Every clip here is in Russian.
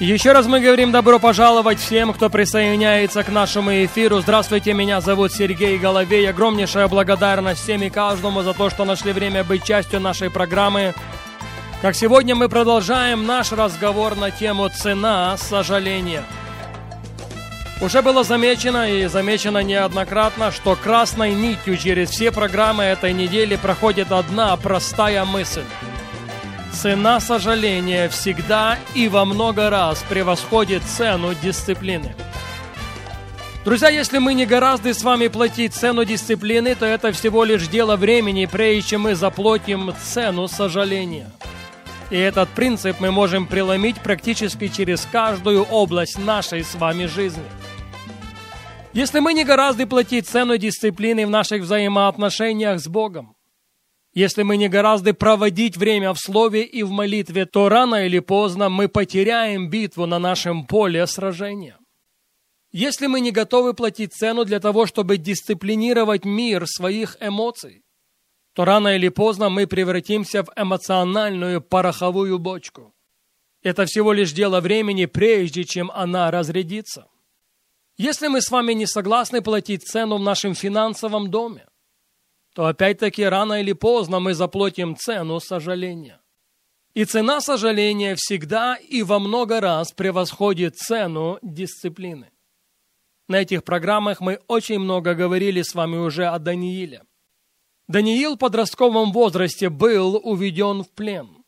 Еще раз мы говорим добро пожаловать всем, кто присоединяется к нашему эфиру. Здравствуйте, меня зовут Сергей Головей. Огромнейшая благодарность всем и каждому за то, что нашли время быть частью нашей программы. Как сегодня мы продолжаем наш разговор на тему «Цена сожаления». Уже было замечено и замечено неоднократно, что красной нитью через все программы этой недели проходит одна простая мысль – Цена сожаления всегда и во много раз превосходит цену дисциплины. Друзья, если мы не гораздо с вами платить цену дисциплины, то это всего лишь дело времени, прежде чем мы заплатим цену сожаления. И этот принцип мы можем преломить практически через каждую область нашей с вами жизни. Если мы не гораздо платить цену дисциплины в наших взаимоотношениях с Богом, если мы не гораздо проводить время в слове и в молитве, то рано или поздно мы потеряем битву на нашем поле сражения. Если мы не готовы платить цену для того, чтобы дисциплинировать мир своих эмоций, то рано или поздно мы превратимся в эмоциональную пороховую бочку. Это всего лишь дело времени, прежде чем она разрядится. Если мы с вами не согласны платить цену в нашем финансовом доме, то опять-таки рано или поздно мы заплатим цену сожаления. И цена сожаления всегда и во много раз превосходит цену дисциплины. На этих программах мы очень много говорили с вами уже о Данииле. Даниил в подростковом возрасте был уведен в плен.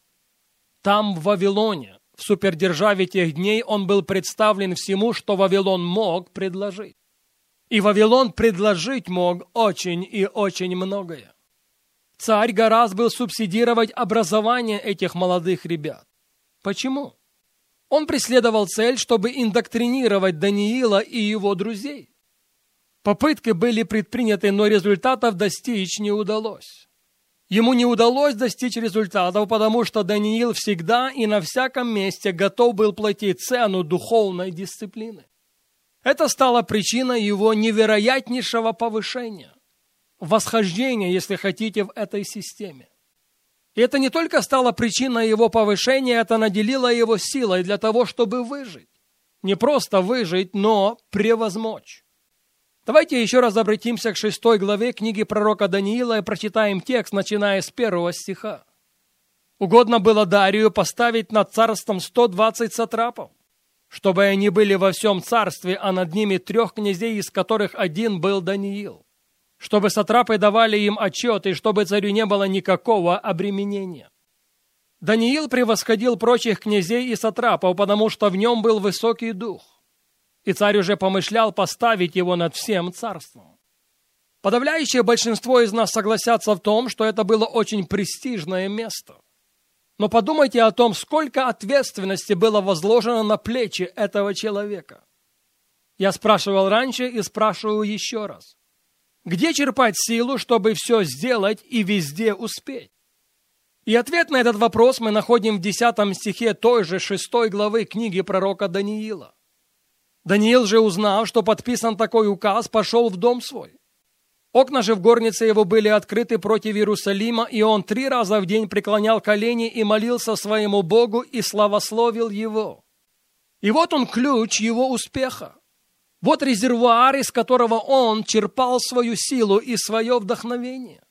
Там, в Вавилоне, в супердержаве тех дней, он был представлен всему, что Вавилон мог предложить. И Вавилон предложить мог очень и очень многое. Царь гораздо был субсидировать образование этих молодых ребят. Почему? Он преследовал цель, чтобы индоктринировать Даниила и его друзей. Попытки были предприняты, но результатов достичь не удалось. Ему не удалось достичь результатов, потому что Даниил всегда и на всяком месте готов был платить цену духовной дисциплины. Это стало причиной его невероятнейшего повышения, восхождения, если хотите, в этой системе. И это не только стало причиной его повышения, это наделило его силой для того, чтобы выжить. Не просто выжить, но превозмочь. Давайте еще раз обратимся к шестой главе книги пророка Даниила и прочитаем текст, начиная с первого стиха. Угодно было Дарию поставить над царством 120 сатрапов, чтобы они были во всем царстве, а над ними трех князей, из которых один был Даниил, чтобы сатрапы давали им отчет, и чтобы царю не было никакого обременения. Даниил превосходил прочих князей и сатрапов, потому что в нем был высокий дух, и царь уже помышлял поставить его над всем царством. Подавляющее большинство из нас согласятся в том, что это было очень престижное место – но подумайте о том, сколько ответственности было возложено на плечи этого человека. Я спрашивал раньше и спрашиваю еще раз. Где черпать силу, чтобы все сделать и везде успеть? И ответ на этот вопрос мы находим в 10 стихе той же шестой главы книги пророка Даниила. Даниил же, узнав, что подписан такой указ, пошел в дом свой. Окна же в горнице его были открыты против Иерусалима, и он три раза в день преклонял колени и молился своему Богу и славословил его. И вот он ключ его успеха. Вот резервуар, из которого он черпал свою силу и свое вдохновение.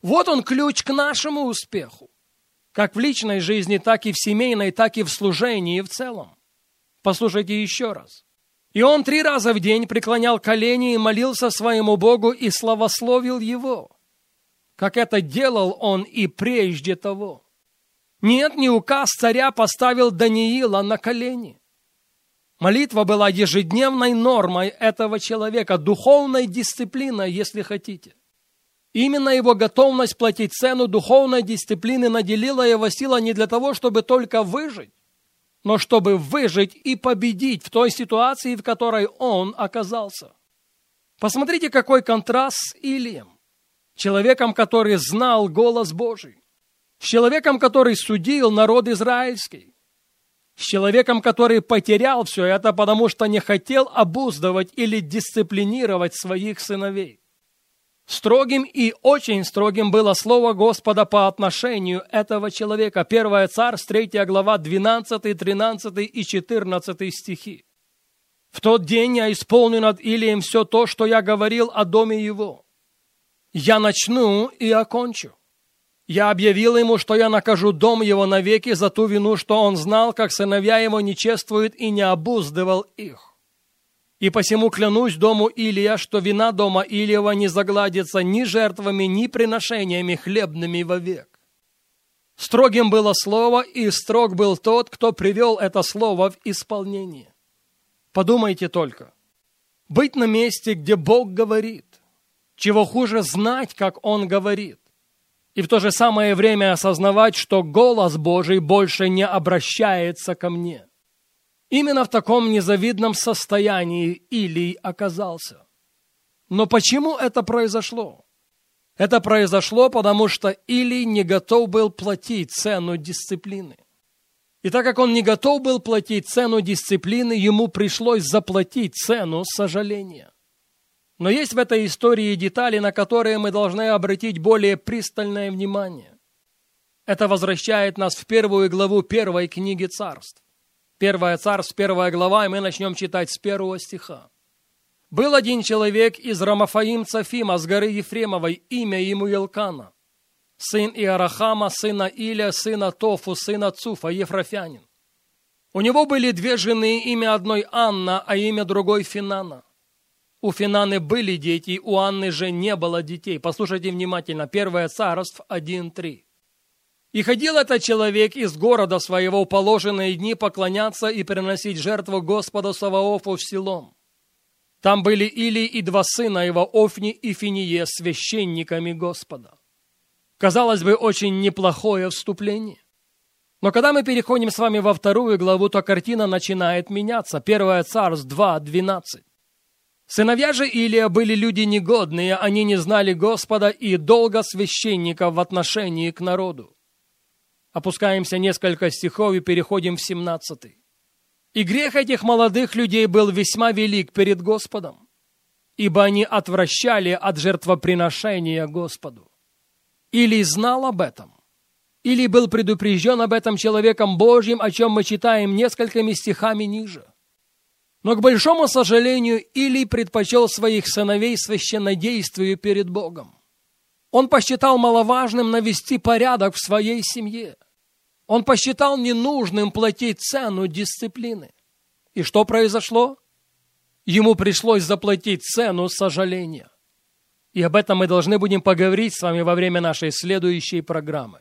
Вот он ключ к нашему успеху, как в личной жизни, так и в семейной, так и в служении в целом. Послушайте еще раз. И он три раза в день преклонял колени и молился своему Богу и славословил его, как это делал он и прежде того. Нет, не указ царя поставил Даниила на колени. Молитва была ежедневной нормой этого человека, духовной дисциплиной, если хотите. Именно его готовность платить цену духовной дисциплины наделила его сила не для того, чтобы только выжить, но чтобы выжить и победить в той ситуации, в которой он оказался. Посмотрите, какой контраст с Илием. человеком, который знал голос Божий, с человеком, который судил народ израильский, с человеком, который потерял все это, потому что не хотел обуздывать или дисциплинировать своих сыновей. Строгим и очень строгим было слово Господа по отношению этого человека. Первая Царств, 3 глава, 12, 13 и 14 стихи. В тот день я исполню над Илием все то, что я говорил о доме его. Я начну и окончу. Я объявил ему, что я накажу дом его навеки за ту вину, что он знал, как сыновья его не чествуют и не обуздывал их. И посему клянусь дому Илия, что вина дома Илиева не загладится ни жертвами, ни приношениями хлебными вовек. Строгим было слово, и строг был тот, кто привел это слово в исполнение. Подумайте только. Быть на месте, где Бог говорит. Чего хуже знать, как Он говорит. И в то же самое время осознавать, что голос Божий больше не обращается ко мне. Именно в таком незавидном состоянии Илий оказался. Но почему это произошло? Это произошло, потому что Илий не готов был платить цену дисциплины. И так как он не готов был платить цену дисциплины, ему пришлось заплатить цену сожаления. Но есть в этой истории детали, на которые мы должны обратить более пристальное внимание. Это возвращает нас в первую главу первой книги царств. Первая царств, первая глава, и мы начнем читать с первого стиха. Был один человек из Рамафаимца Фима с горы Ефремовой, имя ему Елкана, сын Иарахама, сына Иля, сына Тофу, сына Цуфа, Ефрафянин. У него были две жены, имя одной Анна, а имя другой Финана. У Финаны были дети, у Анны же не было детей. Послушайте внимательно, Первое царство 1.3. И ходил этот человек из города своего положенные дни поклоняться и приносить жертву Господу Саваофу в селом. Там были Или и два сына его, Офни и Финие, священниками Господа. Казалось бы, очень неплохое вступление. Но когда мы переходим с вами во вторую главу, то картина начинает меняться. Первое Царств 2.12. Сыновья же Илия были люди негодные, они не знали Господа и долго священников в отношении к народу. Опускаемся несколько стихов и переходим в 17. «И грех этих молодых людей был весьма велик перед Господом, ибо они отвращали от жертвоприношения Господу. Или знал об этом, или был предупрежден об этом человеком Божьим, о чем мы читаем несколькими стихами ниже. Но, к большому сожалению, Илий предпочел своих сыновей священнодействию перед Богом. Он посчитал маловажным навести порядок в своей семье. Он посчитал ненужным платить цену дисциплины. И что произошло? Ему пришлось заплатить цену сожаления. И об этом мы должны будем поговорить с вами во время нашей следующей программы.